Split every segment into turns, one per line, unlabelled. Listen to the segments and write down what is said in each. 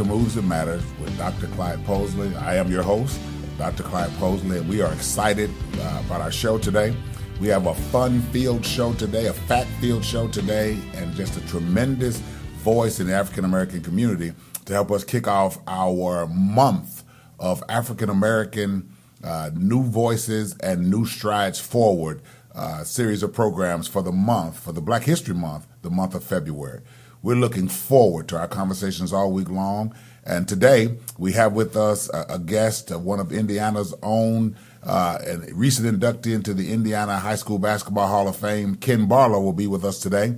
To Moves That Matters with Dr. Clyde Posley. I am your host, Dr. Clyde Posley, and we are excited uh, about our show today. We have a fun field show today, a fact-filled show today, and just a tremendous voice in the African American community to help us kick off our month of African American uh, new voices and new strides forward uh, series of programs for the month, for the Black History Month, the month of February. We're looking forward to our conversations all week long. And today we have with us a, a guest, uh, one of Indiana's own, uh, and recent inductee into the Indiana High School Basketball Hall of Fame. Ken Barlow will be with us today.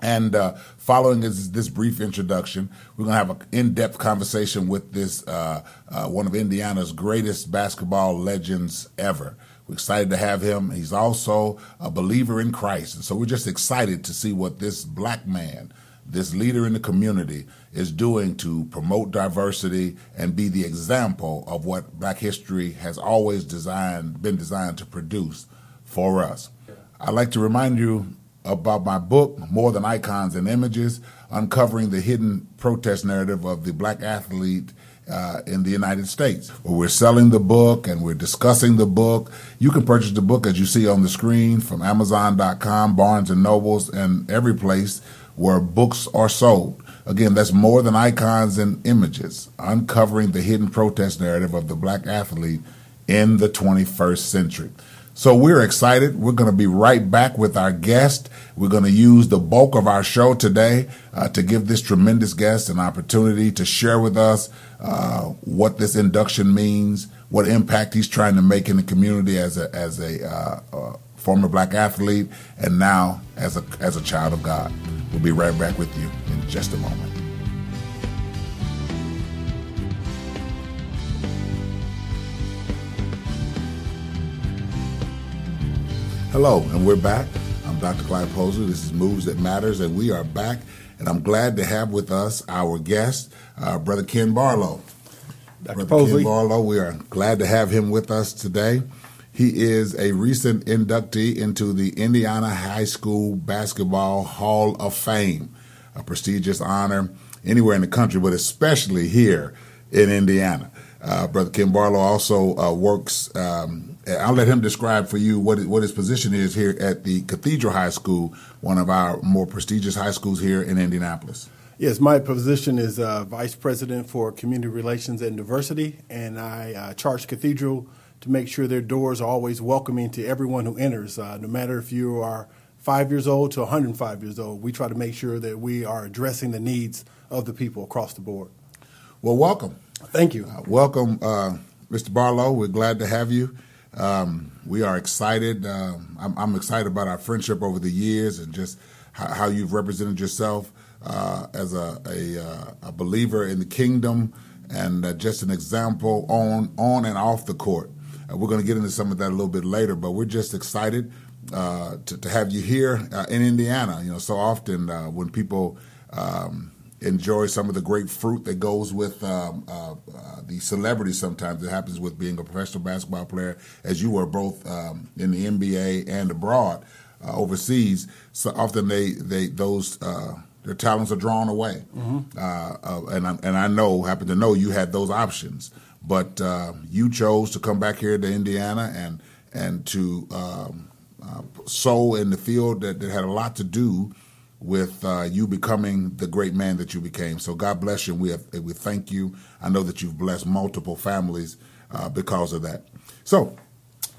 And uh, following this, this, brief introduction, we're going to have an in-depth conversation with this uh, uh, one of Indiana's greatest basketball legends ever. We're excited to have him. He's also a believer in Christ, and so we're just excited to see what this black man, this leader in the community, is doing to promote diversity and be the example of what Black history has always designed, been designed to produce for us. I'd like to remind you about my book, More Than Icons and Images, uncovering the hidden protest narrative of the black athlete uh, in the United States. we're selling the book and we're discussing the book. You can purchase the book as you see on the screen from Amazon.com, Barnes and Nobles, and every place where books are sold. Again, that's more than icons and images, uncovering the hidden protest narrative of the black athlete in the 21st century. So we're excited. We're going to be right back with our guest. We're going to use the bulk of our show today uh, to give this tremendous guest an opportunity to share with us uh, what this induction means, what impact he's trying to make in the community as a as a uh, uh former black athlete, and now as a as a child of God. We'll be right back with you in just a moment. Hello, and we're back. I'm Dr. Clyde Posley. This is Moves That Matters, and we are back. And I'm glad to have with us our guest, uh, Brother Ken Barlow.
Dr. Brother Posley.
Ken Barlow, we are glad to have him with us today. He is a recent inductee into the Indiana High School Basketball Hall of Fame, a prestigious honor anywhere in the country, but especially here in Indiana. Uh, Brother Ken Barlow also uh, works um, I'll let him describe for you what what his position is here at the Cathedral High School, one of our more prestigious high schools here in Indianapolis.
Yes, my position is uh, Vice President for Community Relations and Diversity, and I uh, charge Cathedral to make sure their doors are always welcoming to everyone who enters, uh, no matter if you are five years old to 105 years old. We try to make sure that we are addressing the needs of the people across the board.
Well, welcome.
Thank you.
Uh, welcome, uh, Mr. Barlow. We're glad to have you. Um, we are excited. Um, I'm, I'm, excited about our friendship over the years and just how, how you've represented yourself uh, as a, a, uh, a, believer in the kingdom and uh, just an example on on and off the court. Uh, we're going to get into some of that a little bit later, but we're just excited uh, to, to, have you here uh, in Indiana. You know, so often when people um, enjoy some of the great fruit that goes with um, uh, uh, the celebrity sometimes it happens with being a professional basketball player as you were both um, in the NBA and abroad uh, overseas so often they, they those uh, their talents are drawn away mm-hmm. Uh, uh, and, I, and I know happen to know you had those options but you chose to come back here to Indiana and and to um, sow in the field that, that had a lot to do with uh, you becoming the great man that you became. So God bless you, and we have, we thank you. I know that you've blessed multiple families uh, because of that. So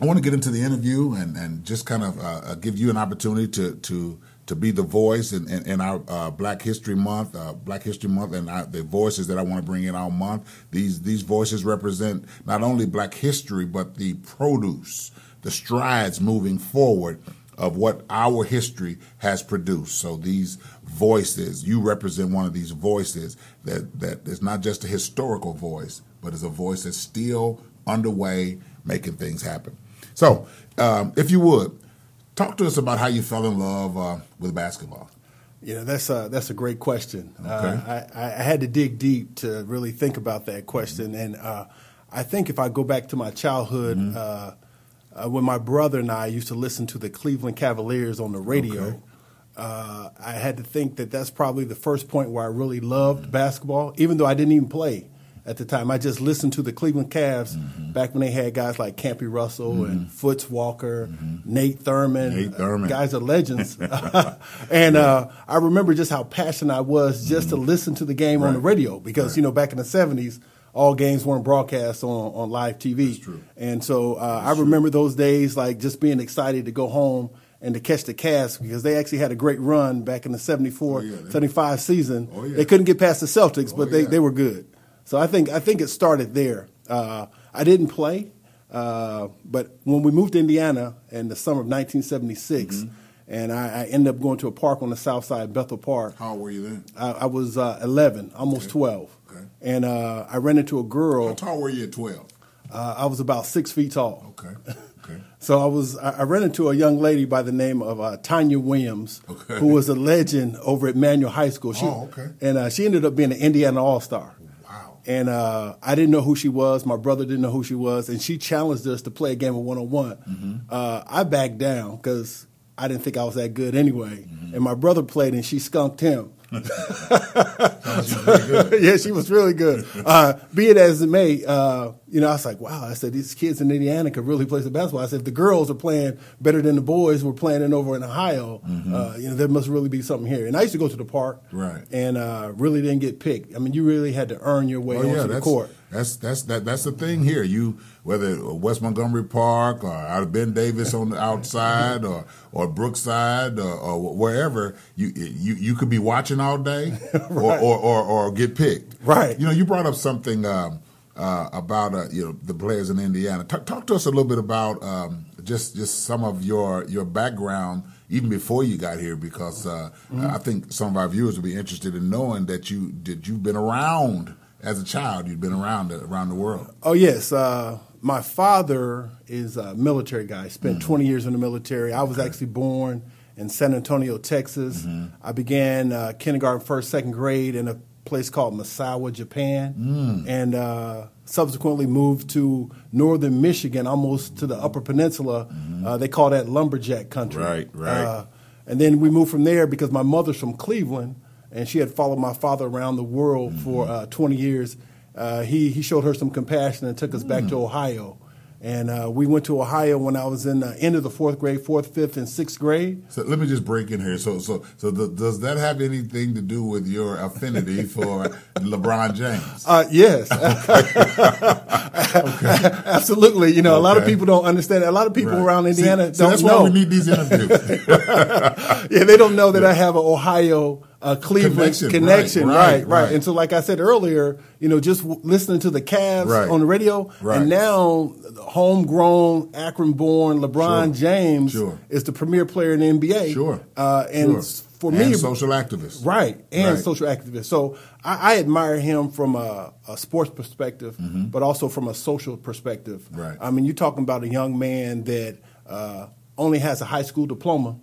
I want to get into the interview and, and just kind of uh, uh give you an opportunity to to to be the voice in, in, in our uh, Black History Month, uh, Black History Month, and the voices that I want to bring in all month. These these voices represent not only Black history but the produce, the strides moving forward of what our history has produced. So these voices, you represent one of these voices that, that is not just a historical voice, but is a voice that's still underway making things happen. So, um, if you would, talk to us about how you fell in love uh, with basketball.
You know, that's a, that's a great question. Okay. Uh, I, I, had to dig deep to really think about that question. And uh, I think if I go back to my childhood, mm-hmm uh, when my brother and I used to listen to the Cleveland Cavaliers on the radio. Okay. uh, I had to think that that's probably the first point where I really loved mm-hmm. basketball, even though I didn't even play at the time. I just listened to the Cleveland Cavs mm-hmm. back when they had guys like Campy Russell mm-hmm. and Foots Walker, mm-hmm. Nate Thurmond.
Nate Thurmond.
Uh, guys are legends. and uh, I remember just how passionate I was just to mm-hmm. listen to the game right. on the radio because, right. you know, back in the 70s, all games weren't broadcast on, on live TV. And so uh, I remember those days like just being excited to go home and to catch the Cavs because they actually had a great run back in the 74 oh, yeah, 75 season. Oh, yeah. They couldn't get past the Celtics, oh, but they, yeah. they were good. So I think I think it started there. Uh, I didn't play, uh, but when we moved to Indiana in the summer of 1976, mm-hmm. and I, I, ended up going to a park on the south side, Bethel Park.
How old were you then?
I, I was uh, 11, almost okay. 12. Okay. And uh, I ran into a girl.
How tall were you at 12?
Uh, I was about six feet tall.
Okay. Okay.
so I was I ran into a young lady by the name of uh, Tanya Williams, okay. who was a legend over at Manual High School.
She, oh, okay.
And uh, she ended up being an Indiana All Star and uh, I didn't know who she was. My brother didn't know who she was, and she challenged us to play a game of one on one. I backed down because I didn't think I was that good anyway. Mm-hmm. And my brother played, and she skunked him. yeah, she was really good. Uh, be it as it may, uh, you know, I was like, wow. I said these kids in Indiana could really play some basketball. I said if the girls are playing better than the boys were playing in over in Ohio, mm-hmm. uh, you know, there must really be something here. And I used to go to the park,
right,
and uh, really didn't get picked. I mean, you really had to earn your way oh, onto yeah, the court.
That's that's that that's the thing here. You whether West Montgomery Park or out of Ben Davis on the outside or or Brookside or, or wherever, you you you could be watching all day right. or, or, or, or get picked.
Right.
You know, you brought up something. Um, uh, about uh, you know the players in Indiana. Talk, talk to us a little bit about um, just just some of your your background even before you got here, because uh, mm-hmm. I think some of our viewers would be interested in knowing that you that you've been around as a child. You've been around around the world.
Oh yes, uh, my father is a military guy. Spent mm-hmm. 20 years in the military. I was okay. actually born in San Antonio, Texas. Mm-hmm. I began uh, kindergarten, first, second grade in a place called Misawa, Japan, mm. and uh, subsequently moved to northern Michigan, almost to the Upper Peninsula. Mm-hmm. Uh, they call that lumberjack country.
Right, right.
Uh, and then we moved from there because my mother's from Cleveland, and she had followed my father around the world mm-hmm. for uh, 20 years. Uh, he he showed her some compassion and took us mm. back to mm. Ohio. And uh, we went to Ohio when I was in the end of the fourth grade, fourth, fifth, and sixth grade.
So let me just break in here. So, so, so the, does that have anything to do with your affinity for LeBron James?
Uh, yes, okay. absolutely. You know, okay. a lot of people don't understand. A lot of people right. around Indiana
See,
don't
that's
know.
why we need these interviews.
yeah, they don't know that. I have an Ohio a Cleveland connection, connection. Right, right, right, right, And so, like I said earlier, you know, just w- listening to the Cavs right. on the radio, and now homegrown Akron-born LeBron sure. James
sure.
is the premier player in the NBA.
Sure,
uh, and sure. for
and
me,
social activist,
right, and social activist. So I, I admire him from a, a sports perspective, mm-hmm. but also from a social perspective.
Right.
I mean, you're talking about a young man that uh, only has a high school diploma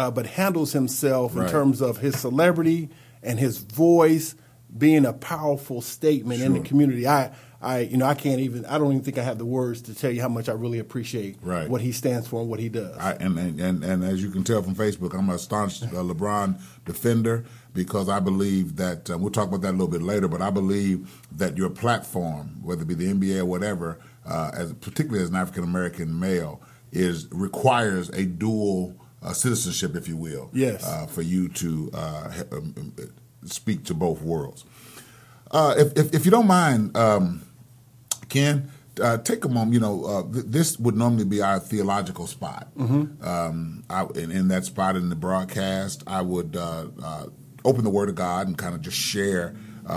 uh, but handles himself right. in terms of his celebrity and his voice being a powerful statement sure. in the community. I, I, you know, I can't even. I don't even think I have the words to tell you how much I really appreciate
right.
what he stands for and what he does.
I, and, and, and and as you can tell from Facebook, I'm a staunch uh, LeBron defender because I believe that uh, we'll talk about that a little bit later. But I believe that your platform, whether it be the NBA or whatever, uh, as particularly as an African American male, is requires a dual uh, citizenship, if you will.
Yes.
Uh, for you to uh, um, um, speak to both worlds. Uh, if, if, if, you don't mind, um, Ken, uh, take a moment. You know, uh, th- this would normally be our theological spot.
Mm-hmm.
Um, I, in, in, that spot in the broadcast, I would open the Word of God and kind of just share.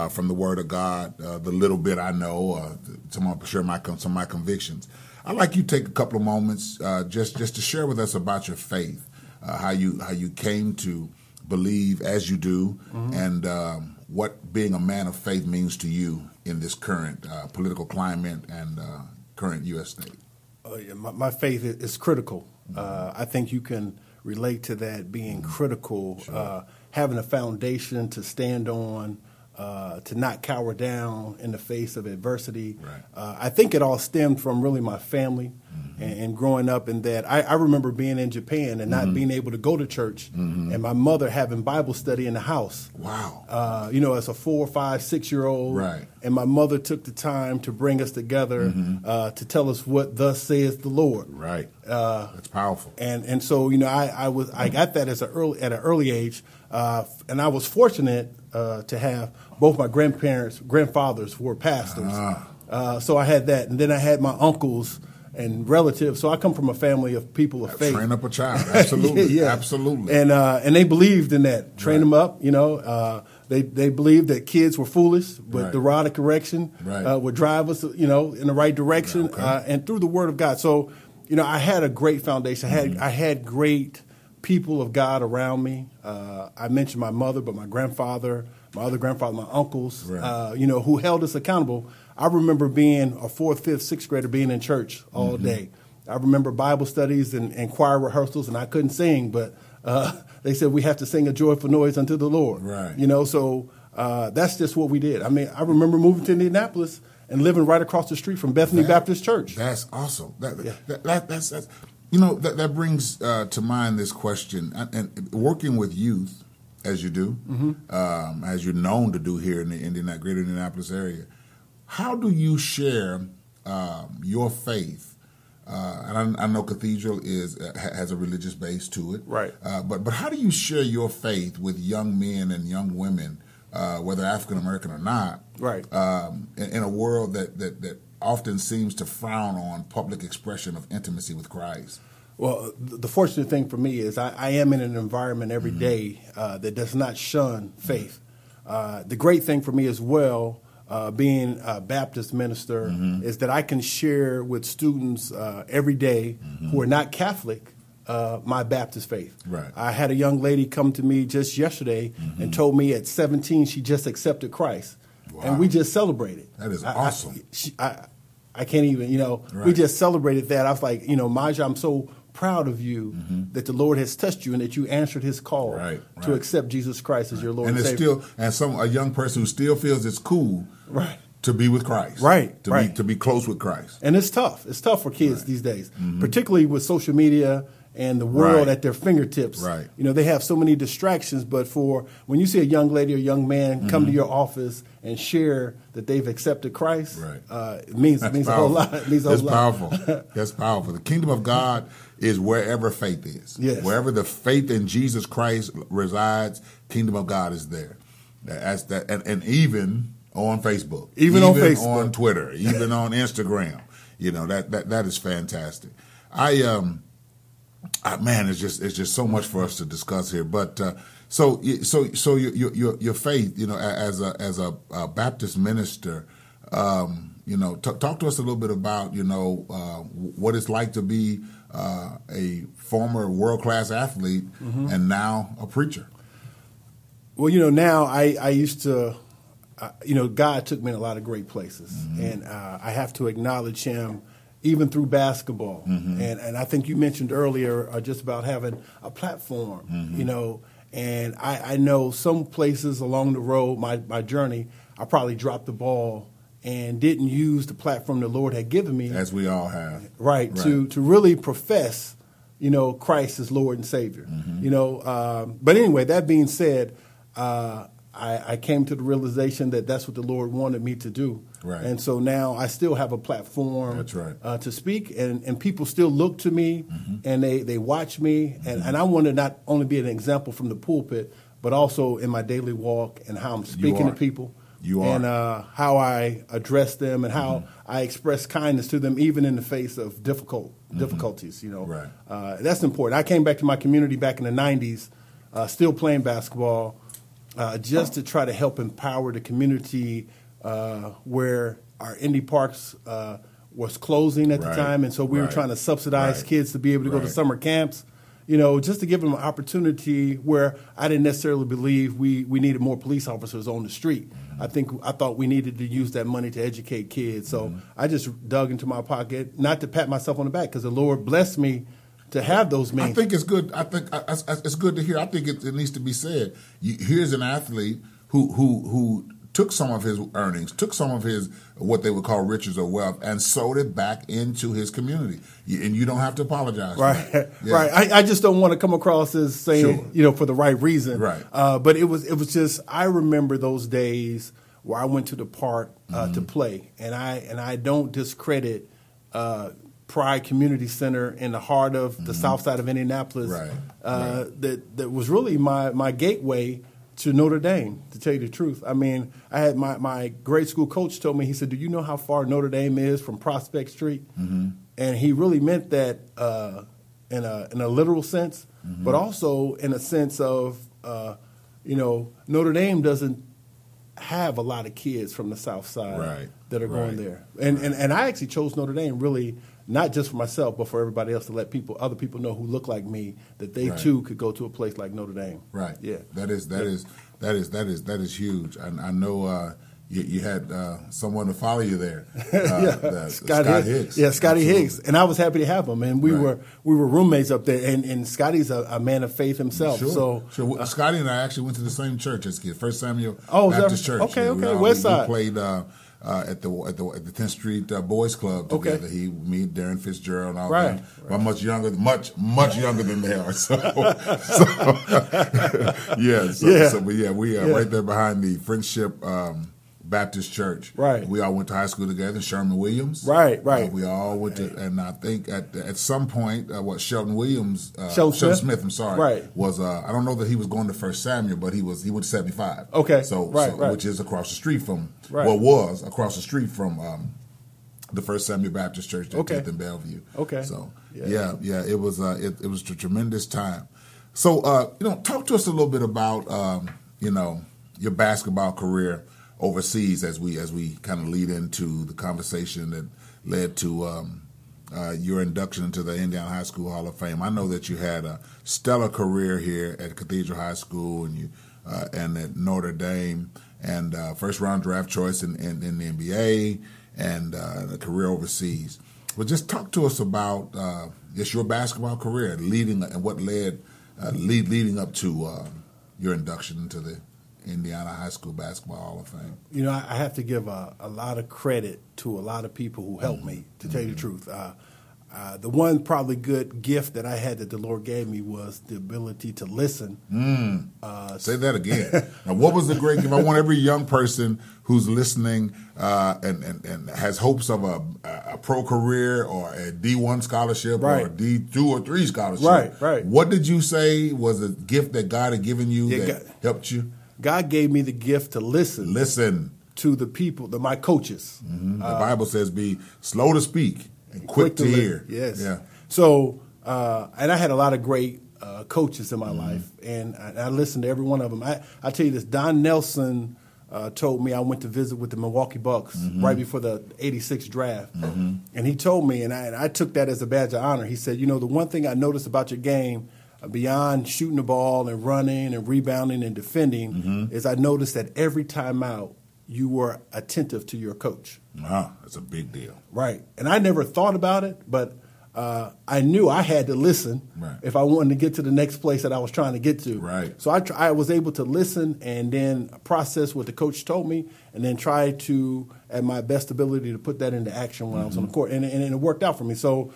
from the Word of God, the little bit I know, some of share my some of my convictions. I'd like you to take a couple of moments just just to share with us about your faith, uh, how you how you came to believe as you do, mm-hmm. and um, what being a man of faith means to you in this current uh, political climate and uh, current U.S. state.
Oh, yeah, my, my, faith is critical. Mm-hmm. Uh, I think you can relate to that being mm-hmm. critical, sure. Uh, having a foundation to stand on. Uh, to not cower down in the face of adversity.
Right.
Uh, I think it all stemmed from really my family.
Mm-hmm.
and, and, growing up in that. I, I, remember being in Japan and not mm-hmm. being able to go to church, mm-hmm. and my mother having Bible study in the house.
Wow.
Uh, you know, as a four, five, six year old.
Right.
And my mother took the time to bring us together mm-hmm. uh, to tell us what thus says the Lord.
Right. Uh, That's powerful.
And and so you know, I, I was I got that as a early at an early age, uh, and I was fortunate uh, to have both my grandparents, grandfathers were pastors. Ah. Uh, so I had that, and then I had my uncles and relatives. So I come from a family of people of faith.
Train up a child, absolutely, yeah, yeah. absolutely.
And uh, and they believed in that. Train right. them up, you know. Uh, they they believed that kids were foolish, but right. the rod of correction right. uh, would drive us, you know, in the right direction, okay. Uh, and through the Word of God. So, you know, I had a great foundation. I had mm-hmm. I had great people of God around me. Uh, I mentioned my mother, but my grandfather, my other grandfather, my uncles, uh, you know, who held us accountable I remember being a fourth, fifth, sixth grader being in church all mm-hmm. day. I remember Bible studies and, and, choir rehearsals, and I couldn't sing, but uh, they said we have to sing a joyful noise unto the Lord.
Right.
You know, so uh, that's just what we did. I mean, I remember moving to Indianapolis and living right across the street from Bethany that, Baptist Church.
That's awesome. That, yeah. that, that that's, that's, you know, that, that brings uh, to mind this question. And, and, working with youth, as you do, mm-hmm. um, as you're known to do here in the Indiana, greater Indianapolis area, how do you share um, your faith? Uh, and I, I, know Cathedral is uh, has a religious base to it,
right?
Uh, but but how do you share your faith with young men and young women, uh, whether African American or not,
right?
Um, in, in, a world that, that that often seems to frown on public expression of intimacy with Christ.
Well, the fortunate thing for me is I, I am in an environment every mm-hmm. day uh, that does not shun faith. Uh, the great thing for me as well uh, being a Baptist minister mm-hmm. is that I can share with students uh, every day mm-hmm. who are not Catholic uh, my Baptist faith.
Right.
I had a young lady come to me just yesterday mm-hmm. and told me at 17 she just accepted Christ, wow. and we just celebrated.
That is awesome.
I, she, I, I can't even, you know, right. we just celebrated that. I was like, you know, Maja, I'm so proud of you mm-hmm. that the Lord has touched you and that you answered His call
right, right.
to accept Jesus Christ as your Lord
and,
and
it's
Savior.
still and some a young person who still feels it's cool,
right.
To be with Christ,
right?
To
right.
be to be close with Christ,
and it's tough. It's tough for kids these days, mm-hmm. particularly with social media and the world right. at their fingertips.
Right.
You know, they have so many distractions, but for when you see a young lady or young man mm-hmm. come to your office and share that they've accepted Christ,
right.
uh, it means, it means a whole lot. It means a whole lot.
That's powerful. That's powerful. The kingdom of God is wherever faith is.
Yes.
Wherever the faith in Jesus Christ resides, kingdom of God is there. That's that and, and even on Facebook.
Even, even on Facebook.
on Twitter, even on Instagram. You know, that, that that is fantastic. I um uh, man, it's just it's just so much for us to discuss here. But uh, so so so your, your your faith, you know, as a as a, a Baptist minister, um, you know, t- talk to us a little bit about you know uh, what it's like to be uh, a former world class athlete mm-hmm. and now a preacher.
Well, you know, now I I used to. Uh, you know, God took me in a lot of great places, mm-hmm. and uh, I have to acknowledge Him even through basketball. Mm-hmm. And, and I think you mentioned earlier uh, just about having a platform, mm-hmm. you know. And I, I know some places along the road, my, my journey, I probably dropped the ball and didn't use the platform the Lord had given me.
As we all have.
Right, right. to, to really profess, you know, Christ as Lord and Savior. Mm-hmm. You know, um, but anyway, that being said, uh, I, I, came to the realization that that's what the Lord wanted me to do.
Right.
And so now I still have a platform
that's right.
uh, to speak, and, and people still look to me mm-hmm. and they, they watch me. Mm-hmm. And, and I want to not only be an example from the pulpit, but also in my daily walk and how I'm speaking to people.
You are.
And uh, how I address them and how mm-hmm. I express kindness to them, even in the face of difficult mm-hmm. difficulties. You know,
right.
uh, that's important. I came back to my community back in the '90s, uh, still playing basketball, uh, just to try to help empower the community uh, where our Indy Parks uh, was closing at
right.
the time, and so we
right.
were trying to subsidize
right.
kids to be able to go to summer camps. You know, just to give them an opportunity where I didn't necessarily believe we, we needed more police officers on the street. Mm-hmm. I think I thought we needed to use that money to educate kids. So mm-hmm. I just dug into my pocket, not to pat myself on the back, because the Lord blessed me to have those means.
I think it's good. I think it's good to hear. I think it, it needs to be said. You, here's an athlete who who who took some of his earnings, took some of his what they would call riches or wealth, and sold it back into his community. And you don't have to apologize.
Right, yeah. right. I, I, just don't want to come across as saying sure. you know for the right reason.
Right.
Uh, but it was it was just I remember those days where I went to the park uh, mm-hmm. to play, and I and I don't discredit. Uh, Pride Community Center in the heart of the mm-hmm. south side of Indianapolis.
Right.
Uh, right. That that was really my my gateway to Notre Dame, to tell you the truth. I mean, I had my, my grade school coach told me, he said, Do you know how far Notre Dame is from Prospect Street? Mm-hmm. And he really meant that uh, in, a, in a literal sense, mm-hmm. but also in a sense of, uh, you know, Notre Dame doesn't have a lot of kids from the South Side
right.
that are
right.
going there. And, right. and, and I actually chose Notre Dame really not just for myself, but for everybody else to let people, other people know who look like me, that they right. too could go to a place like Notre Dame.
Right.
Yeah.
That is that yeah. is that is that is that is huge. And I, know uh, you, you, had uh, someone to follow you there. Uh,
yeah,
the,
Scott, Scott
Higgs. Higgs.
Yeah, Scotty Absolutely. Higgs, and I was happy to have him. And we right. were we were roommates up there. And, and Scotty's a, a man of faith himself.
Sure.
So
sure. Uh, Scotty and I actually went to the same church as kids. First Samuel
oh,
Baptist
that,
Church.
Okay, okay,
we,
West Side.
We played. Uh, at the at the at the 10th Street uh, Boys Club together. Okay. He, me, Darren Fitzgerald, and all
right,
that. Right. I'm much younger, much much younger than they are. So, so yeah, so,
yeah.
so but yeah, we are yeah. right there behind the Friendship. Um, Baptist Church.
Right.
We all went to high school together. Sherman Williams.
Right. Right.
Uh, we all went to, and I think at at some point, uh, what Shelton Williams, uh,
Shelton,
Shelton
Smith?
Smith. I'm sorry.
Right.
Was uh, I don't know that he was going to First Samuel, but he was he went to 75.
Okay.
So,
right,
so
right.
which is across the street from
right.
what was across the street from um, the First Samuel Baptist Church that
okay.
in Bellevue.
Okay.
So yeah, yeah, yeah it was uh, it, it was a tremendous time. So uh, you know, talk to us a little bit about um, you know your basketball career overseas as we as we kind of lead into the conversation that led to um, uh, your induction into the Indiana High School Hall of Fame. I know that you had a stellar career here at Cathedral High School and you uh, and at Notre Dame, and uh, first round draft choice in, in, in the NBA and uh, a career overseas. But just talk to us about uh, just your basketball career, leading and what led uh, lead, leading up to your induction into the Indiana High School Basketball Hall of Fame?
You know, I have to give a, a lot of credit to a lot of people who helped mm-hmm. me, to tell you the mm-hmm. truth. Uh, uh, the one probably good gift that I had that the Lord gave me was the ability to listen.
Mm. Uh, Say that again. now, what was the great gift? I want every young person who's listening uh, and, and, and, has hopes of a, a pro career or a D1 scholarship
right.
or a D2 or 3 scholarship.
Right, right.
What did you say was a gift that God had given you
yeah,
that
God,
helped you?
God gave me the gift to listen.
Listen.
To the people, the, my coaches.
Mm-hmm. The uh, Bible says be slow to speak and quick, quick to, to hear.
Yes.
Yeah.
So, uh, and I had a lot of great uh, coaches in my mm-hmm. life, and I, I, listened to every one of them. I, I tell you this, Don Nelson uh, told me I went to visit with the Milwaukee Bucks mm-hmm. right before the 86 draft.
Mm-hmm.
And he told me, and I, and I, took that as a badge of honor. He said, You know, the one thing I noticed about your game beyond shooting the ball and running and rebounding and defending
mm-hmm.
is I noticed that every time out you were attentive to your coach.
Wow, that's a big deal.
Right. And I never thought about it, but uh, I knew I had to listen
right.
if I wanted to get to the next place that I was trying to get to.
Right.
So I, tr- I was able to listen and then process what the coach told me, and then try to, at my best ability, to put that into action when mm-hmm. I was on the mm-hmm. court, and, and, and, it worked out for me. So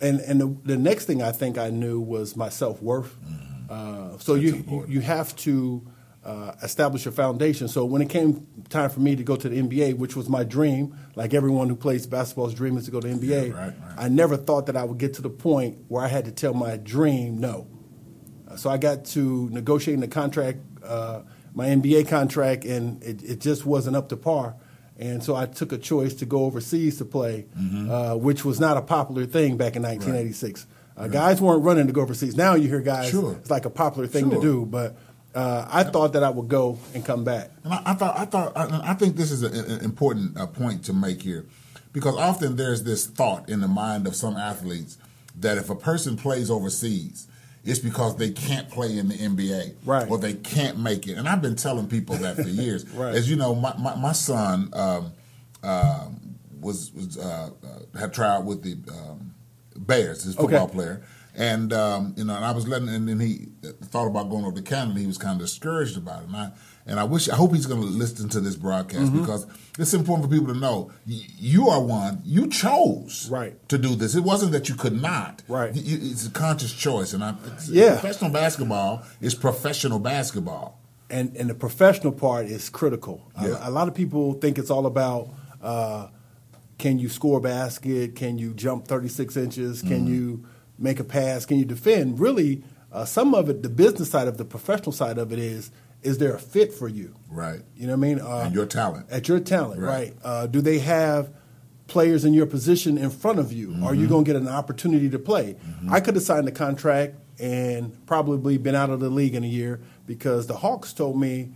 and and the, the, next thing I think I knew was my self worth.
Mm-hmm.
Uh, so you, you, you have to uh, establish a foundation. So when it came time for me to go to the NBA, which was my dream, like everyone who plays basketball's dream is to go to the NBA.
Yeah, right, right.
I never thought that I would get to the point where I had to tell my dream no. Uh, so I got to negotiating the contract, uh, my NBA contract, and it, it just wasn't up to par. And so I took a choice to go overseas to play,
mm-hmm.
uh, which was not a popular thing back in 1986.
Right.
Uh,
right.
Guys weren't running to go overseas. Now you hear guys,
sure.
it's like a popular thing
sure.
to do. But uh, I thought that I would go and come back.
And I, I thought, I thought, I, I, think this is an important uh, point to make here, because often there's this thought in the mind of some athletes that if a person plays overseas, it's because they can't play in the NBA,
right?
Or they can't make it. And I've been telling people that for years.
right.
As you know, my my, my son um, uh, was was uh, uh, had tried with the um, Bears, his football
okay.
player. And um, you know, and I was letting, and then he thought about going over to Canada. He was kind of discouraged about it, and I and I wish, I hope he's going to listen to this broadcast
Mm-hmm.
because it's important for people to know you are one. You chose
Right.
to do this. It wasn't that you could not.
Right.
It's a conscious choice, and I,
Yeah.
professional basketball is professional basketball.
and and the professional part is critical. A-
Yeah.
A, lot of people think it's all about uh, can you score a basket, can you jump 36 inches, can
Mm-hmm.
you make a pass, can you defend. Really, uh, some of it, the business side of the professional side of it is is there a fit for you?
Right.
You know what I mean? Uh,
And your talent.
At your talent,
Right.
right? Uh, do they have players in your position in front of you? Are
Mm-hmm.
you going to get an opportunity to play? I could have signed a contract and probably been out of the league in a year because the Hawks told me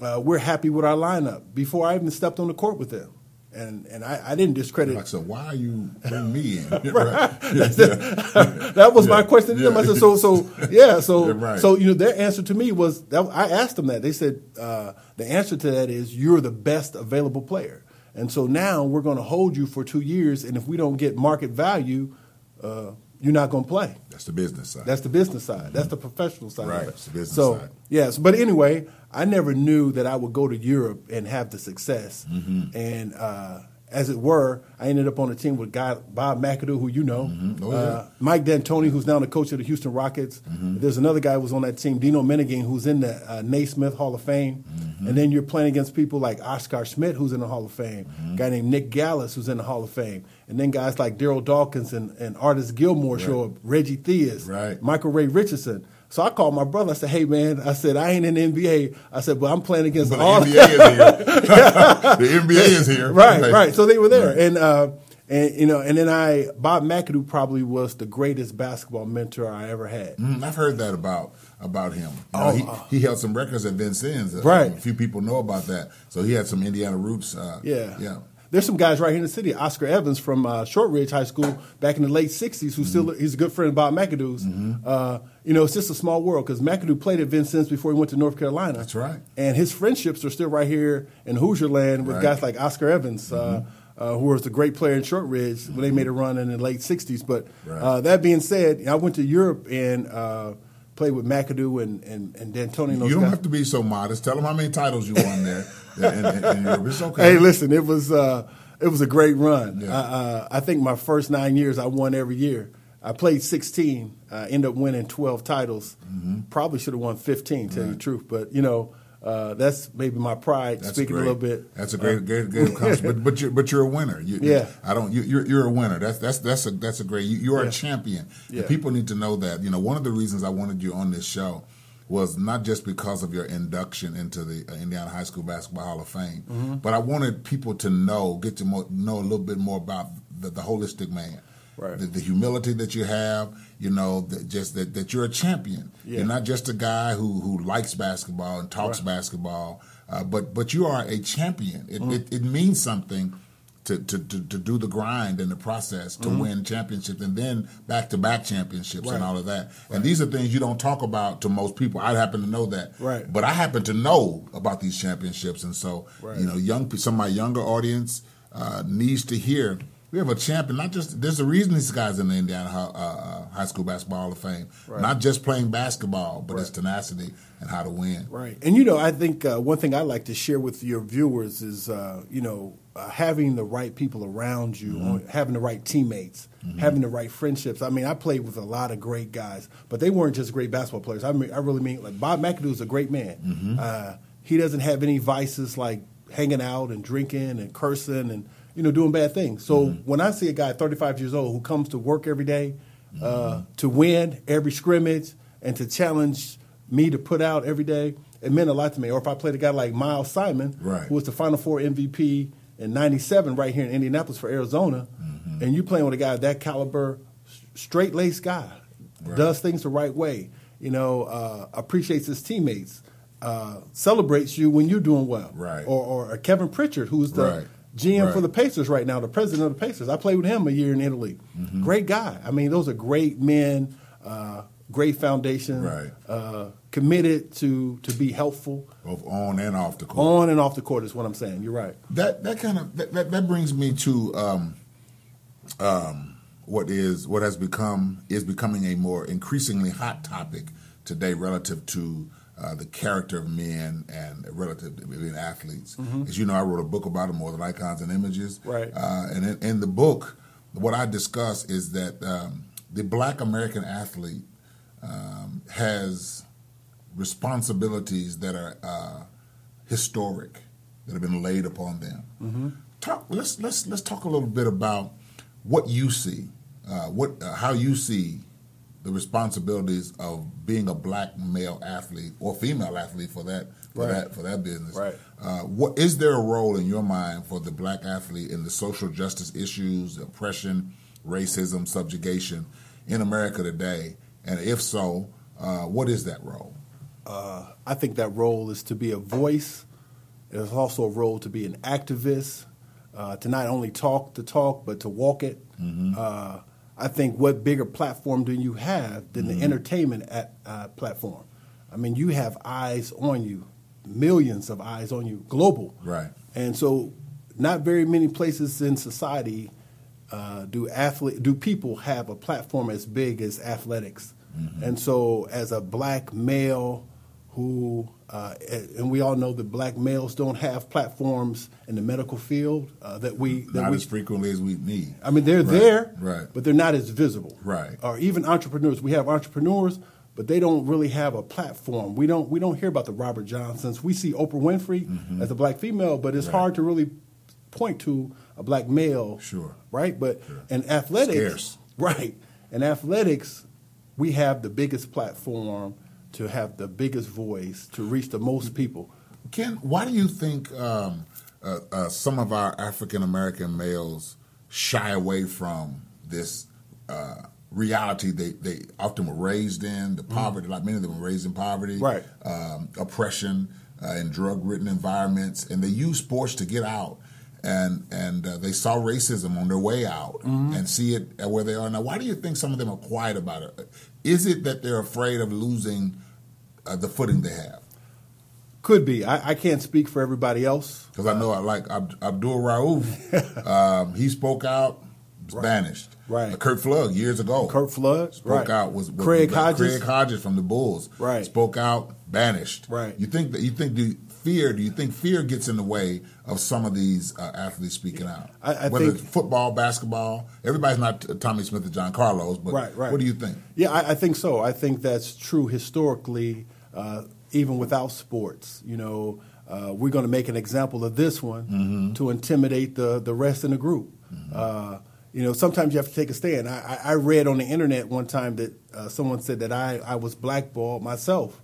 uh, we're happy with our lineup before I even stepped on the court with them. And and I, I didn't discredit.
Like, so why are you bring me in?
Right. That was my question to them. I said, so, so, yeah, so,
Yeah, right.
so, you know, their answer to me was, that, I asked them that. They said, uh, the answer to that is, you're the best available player. And so now we're going to hold you for two years, and if we don't get market value, uh, you're not going to play.
That's the business side.
That's the business side. That's the professional side.
Right, it's the business
so,
side.
Yes, but anyway, I never knew that I would go to Europe and have the success.
Mm-hmm.
And uh, as it were, I ended up on a team with guy Bob McAdoo, who you know,
Mhm. Oh, yeah.
uh, Mike D'Antoni, who's now the coach of the Houston Rockets.
Mm-hmm.
There's another guy who was on that team, Dino Meneghin, who's in the uh, Naismith Hall of Fame.
Mm-hmm.
And then you're playing against people like Oscar Schmidt, who's in the Hall of Fame.
Mm-hmm.
A guy named Nick Galis, who's in the Hall of Fame. And then guys like Darryl Dawkins and, and Artis Gilmore show up, Reggie Theus,
Right.
Michael Ray Richardson. So I called my brother. I said, "Hey man," I said, "I ain't in the NBA." I said, "But I'm playing against
but
all
the NBA is here. the NBA is here.
right,
Like,
right. So they were there,
Right.
and uh, and you know, and then I Bob McAdoo probably was the greatest basketball mentor I ever had.
Mm, I've heard that about about him. You know,
Oh,
he,
uh,
he held some records at Vincennes. Uh,
Right.
A few people know about that. So he had some Indiana roots. Uh,
Yeah.
Yeah.
There's some guys right here in the city. Oscar Evans from uh, Shortridge High School back in the late '60s, who's still he's a good friend of Bob McAdoo's. Uh, you know, it's just a small world because McAdoo played at Vincennes before he went to North Carolina.
That's right.
And his friendships are still right here in Hoosier land with
Right.
guys like Oscar Evans, uh, uh, who was a great player in Shortridge when they made a run in the late '60s. But
Right.
uh, that being said, I went to Europe and uh, played with McAdoo and and, and D'Antoni. and
You don't
guys.
have to be so modest. Tell them how many titles you won there. in, in, in Europe. It's okay.
Hey, listen, it was uh, it was a great run.
Yeah.
Uh, uh, I think my first nine years, I won every year. I played 16, uh, ended up winning 12 titles.
Mm-hmm.
Probably should have won 15, tell you the truth. But you know, uh, that's maybe my pride
That's
speaking
great.
a little bit.
That's a great, great, great accomplishment. But but you're but you're a winner. You,
Yeah.
I don't. You, you're you're a winner. That's that's that's a that's a great. You, you are
Yeah.
a champion.
Yeah.
People need to know that. You know, one of the reasons I wanted you on this show was not just because of your induction into the uh, Indiana High School Basketball Hall of Fame,
Mm-hmm.
but I wanted people to know, get to mo- know a little bit more about the, the holistic man.
Right.
The, the humility that you have, you know, that just that, that you're a champion.
Yeah.
You're not just a guy who who likes basketball and talks
Right.
basketball, uh, but but you are a champion. It,
Mm-hmm.
it, it means something to, to, to, to do the grind and the process to win championships and then back to back championships.
Right.
and all of that. And these are things you don't talk about to most people. I happen to know that,
Right.
But I happen to know about these championships, and so
Right.
you know, young some of my younger audience uh, needs to hear. We have a champion. Not just there's a reason these guys in the Indiana uh, High School Basketball Hall of Fame.
Right.
Not just playing basketball, but it's
Right.
tenacity and how to win.
Right. And you know, I think uh, one thing I like to share with your viewers is, uh, you know, uh, having the right people around you,
Mm-hmm.
having the right teammates, having the right friendships. I mean, I played with a lot of great guys, but they weren't just great basketball players. I mean, I really mean like Bob McAdoo is a great man.
Mm-hmm.
Uh, he doesn't have any vices like hanging out and drinking and cursing and you know doing bad things. So
Mm-hmm.
when I see a guy 35 years old who comes to work every day,
Mm-hmm.
uh, to win every scrimmage and to challenge me to put out every day, it meant a lot to me. Or if I played a guy like Miles Simon,
Right.
who was the Final Four MVP in '97 right here in Indianapolis for Arizona,
Mm-hmm.
and you playing with a guy of that caliber, straight laced guy,
Right.
does things the right way, you know, uh, appreciates his teammates, uh, celebrates you when you're doing well,
Right.
Or, or Kevin Pritchard, who's the
Right.
GM for the Pacers right now, the president of the Pacers. I played with him a year in Italy.
Mm-hmm.
Great guy. I mean, those are great men, uh, great foundation,
Right.
uh, committed to to be helpful
Both on and off the court.
on and off the court. Is what I'm saying. You're right.
that that kind of that, that, that brings me to um, um, what is what has become is becoming a more increasingly hot topic today relative to uh, the character of men and relative to being athletes.
Mm-hmm.
As you know, I wrote a book about them, More Than Icons and Images.
Right.
Uh, and in, in the book, what I discuss is that um, the black American athlete um, has responsibilities that are uh, historic that have been laid upon them.
Mm-hmm.
Talk. Let's let's let's talk a little bit about what you see, uh, what uh, how you see the responsibilities of being a black male athlete or female athlete for that for
Right.
that for that business.
Right.
Uh, what is there a role in your mind for the black athlete in the social justice issues, oppression, racism, subjugation in America today? And if so, uh, what is that role?
Uh, I think that role is to be a voice. It's also a role to be an activist, uh, to not only talk the talk, but to walk it. Uh, I think what bigger platform do you have than the entertainment at, uh, platform? I mean, you have eyes on you, millions of eyes on you, global.
Right.
And so, not very many places in society uh, do athlete do people have a platform as big as athletics. And so, as a black male who, uh, and we all know that black males don't have platforms in the medical field uh, that we that
Not
we
as frequently as we need.
I mean, they're
Right,
there,
right.
but they're not as visible.
Right.
Or even entrepreneurs. We have entrepreneurs, but they don't really have a platform. We don't we don't hear about the Robert Johnsons. We see Oprah Winfrey as a black female, but it's
Mm-hmm. Right.
hard to really point to a black male.
Sure.
Right. But
Sure.
in athletics,
Scarce.
right. In athletics, we have the biggest platform to have the biggest voice to reach the most people.
Ken, why do you think um, uh, uh, some of our African American males shy away from this uh, reality they, they often were raised in, the poverty, like many of them were raised in poverty,
Mm-hmm. Right.
um, oppression, uh, in drug ridden environments, and they use sports to get out. And and uh, they saw racism on their way out
Mm-hmm.
and see it at where they are now. Why do you think some of them are quiet about it? Is it that they're afraid of losing uh, the footing they have?
Could be. I, I can't speak for everybody else.
Because I know, I like Ab- Abdul Rauf. um, he spoke out, was banished.
Right.
Uh, Curt Flood years ago.
Curt Flood,
spoke
right.
out. Was, was
Craig
was-
Hodges.
Craig Hodges from the Bulls.
Right.
Spoke out, banished.
Right.
You think that you think do fear? Do you think fear gets in the way of some of these uh, athletes speaking out?
I- I
Whether
think-
it's football, basketball, everybody's not Tommie Smith or John Carlos, but
Right, right.
what do you think?
Yeah, I, I think so. I think that's true historically, uh, even without sports. You know, uh, we're going to make an example of this one
Mm-hmm.
to intimidate the, the rest in the group. Uh, you know, sometimes you have to take a stand. I, I read on the internet one time that uh, someone said that I, I was blackballed myself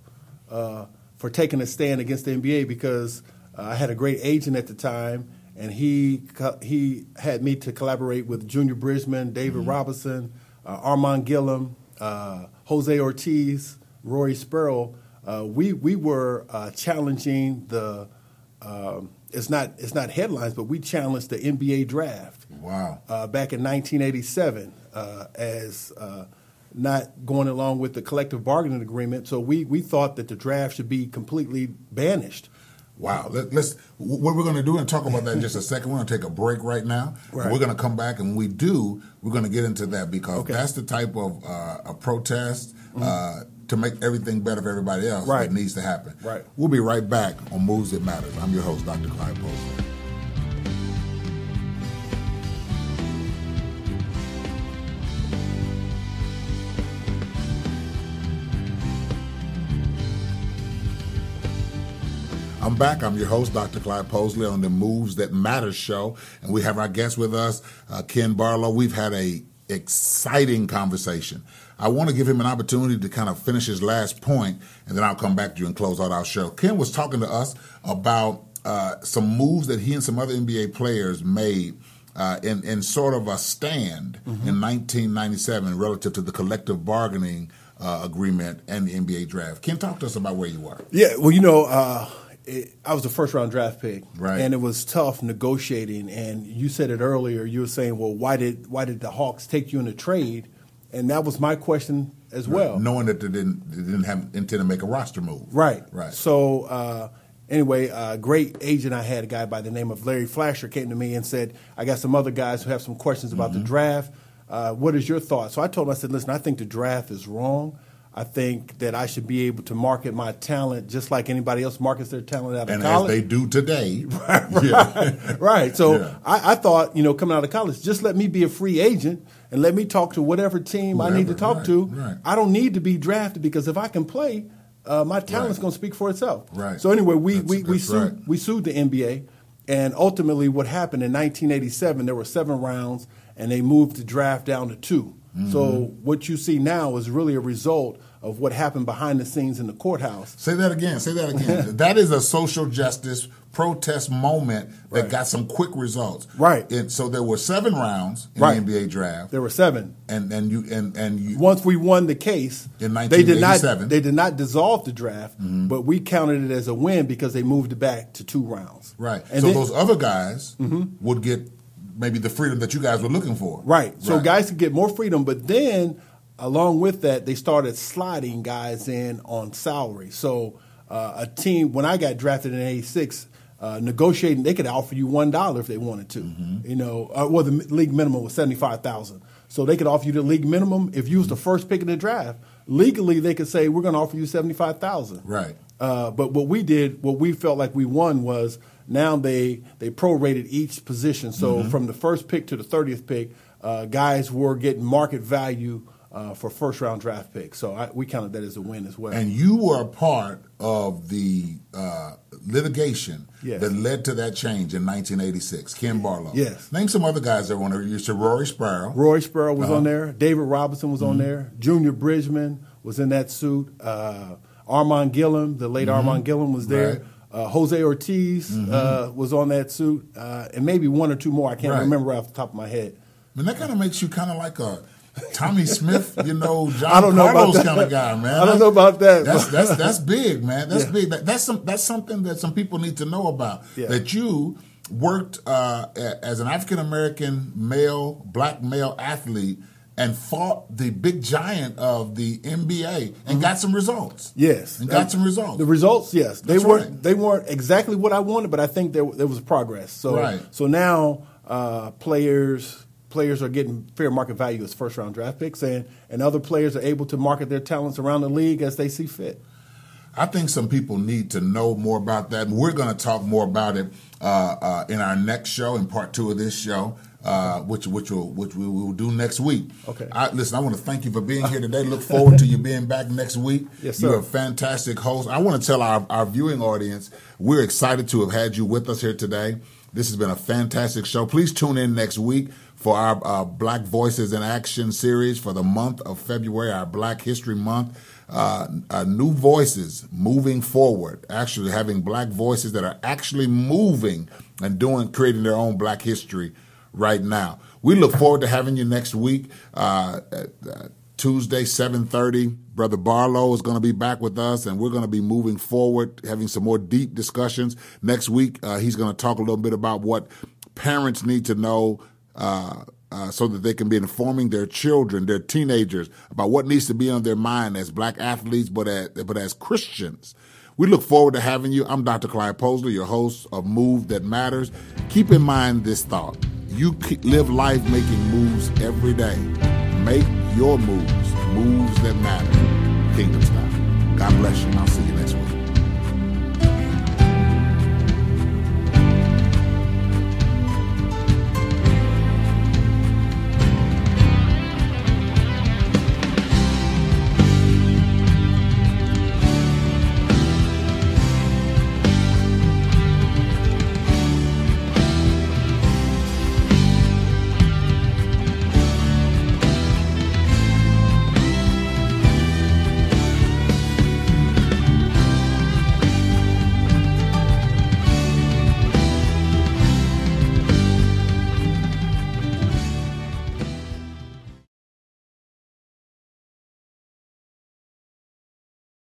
uh, for taking a stand against the NBA because uh, I had a great agent at the time, and he co- he had me to collaborate with Junior Bridgeman, David Robinson, uh, Armen Gilliam, uh, Jose Ortiz, Rory Sparrow. Uh, we we were uh, challenging the. Um, it's not it's not headlines, but we challenged the NBA draft
Wow.
uh, back in 1987 uh, as uh, not going along with the collective bargaining agreement. So we, we thought that the draft should be completely banished.
Wow. Let, us what we're going to do and talk about that in just a second. We're going to take a break right now.
Right.
We're going to come back, and when we do, we're going to get into that because
Okay.
that's the type of uh, a protest uh, to make everything better for everybody else
Right.
that needs to happen.
Right.
We'll be right back on Moves That Matters. I'm your host, Dr. Clyde Posley. I'm back. I'm your host, Dr. Clyde Posley, on the Moves That Matter show, and we have our guest with us, uh, Ken Barlow. We've had a exciting conversation. I want to give him an opportunity to kind of finish his last point, and then I'll come back to you and close out our show. Ken was talking to us about uh, some moves that he and some other NBA players made uh, in, in sort of a stand in 1997 relative to the collective bargaining uh, agreement and the NBA draft. Ken, talk to us about where you are.
Yeah, well, you know, uh, it, I was the first round draft pick,
Right.
And it was tough negotiating. And you said it earlier. You were saying, well, why did why did the Hawks take you in a trade? And that was my question as well.
knowing that they didn't they didn't have intend to make a roster move.
Right.
Right.
So uh, anyway, a great agent I had, a guy by the name of Larry Fleisher, came to me and said, "I got some other guys who have some questions about
Mm-hmm.
the draft. Uh, what is your thought?" So I told him, I said, "Listen, I think the draft is wrong. I think that I should be able to market my talent just like anybody else markets their talent out of
and
college.
as they do today.
right, right, right. So
Yeah.
I, I thought, you know, coming out of college, just let me be a free agent and let me talk to whatever team I need to talk
right,
to.
right.
I don't need to be drafted because if I can play, uh, my talent's going to speak for itself.
Right.
So anyway, we
That's-
we, we sued we sued the NBA, and ultimately, what happened in 1987, there were seven rounds, and they moved the draft down to 2
Mm-hmm.
So what you see now is really a result of what happened behind the scenes in the courthouse.
Say that again. Say that again. that is a social justice protest moment that
Right.
got some quick results.
Right.
And so there were seven rounds in
Right.
the NBA draft,
There were seven.
and and you and and you.
once we won the case,
In
they did not
1987.
they did not dissolve the draft,
Mm-hmm.
but we counted it as a win because they moved it back to two rounds.
Right.
And
so
then- Mm-hmm.
those other guys would get maybe the freedom that you guys were looking for.
Right. So
Right.
guys could get more freedom, but then along with that, they started sliding guys in on salary. So uh, a team when I got drafted in '86. Uh, negotiating, they could offer you one dollar if they wanted to.
Mm-hmm.
You know, uh, well, the league minimum was seventy five thousand, so they could offer you the league minimum if you was the first pick in the draft. Legally, they could say we're going to offer you seventy five thousand.
Right.
Uh, but what we did, what we felt like we won was now they they prorated each position. So
Mm-hmm.
from the first pick to the thirtieth pick, uh, guys were getting market value uh, for first round draft picks. So I, we counted that as a win as well.
And you were a part of the uh, litigation
Yes.
that led to that change in 1986. Ken Barlow.
Yes.
Name some other guys that were on there. You said Rory Sparrow.
Roy Sparrow was
Uh-huh.
on there. David Robinson was on there. Junior Bridgeman was in that suit. Uh, Armen Gilliam, the late Armen Gilliam, was there.
Right.
Uh, Jose Ortiz uh, was on that suit, uh, and maybe one or two more. I can't
Right.
remember off the top of my head.
I mean, that kind of makes you kind of like a Tommie Smith, you know, John
I don't know
Carlos kind of guy, man.
I don't know about that.
That's that's that's big, man. That's
Yeah.
big. That, that's some that's something that some people need to know about.
Yeah.
That you worked uh, as an African American male, black male athlete, and fought the big giant of the NBA and got some results.
Mm-hmm. Yes,
and got
Uh,
some results.
The results, yes, they
That's
weren't
right.
they weren't exactly what I wanted, but I think there there was progress. So
Right.
so now uh, players players are getting fair market value as first round draft picks, and and other players are able to market their talents around the league as they see fit.
I think some people need to know more about that. We're going to talk more about it uh, uh, in our next show, in part two of this show, uh, which which will which we will do next week.
Okay.
I, listen, I want to thank you for being here today. Look forward to you being back next week.
Yes, sir.
You're a fantastic host. I want to tell our, our viewing audience we're excited to have had you with us here today. This has been a fantastic show. Please tune in next week for our uh, Black Voices in Action series for the month of February, our Black History Month. Uh, uh, new voices moving forward, actually having black voices that are actually moving and doing, creating their own black history right now. We look forward to having you next week. Uh, uh, Tuesday, 7.30, Brother Barlow is going to be back with us, and we're going to be moving forward, having some more deep discussions. Next week, uh, he's going to talk a little bit about what parents need to know uh, uh, so that they can be informing their children, their teenagers, about what needs to be on their mind as black athletes, but as, but as Christians. We look forward to having you. I'm Dr. Clyde Posler, your host of Move That Matters. Keep in mind this thought. You live life making moves every day. Make your moves, moves that matter. Kingdom style. God bless you, and I'll see you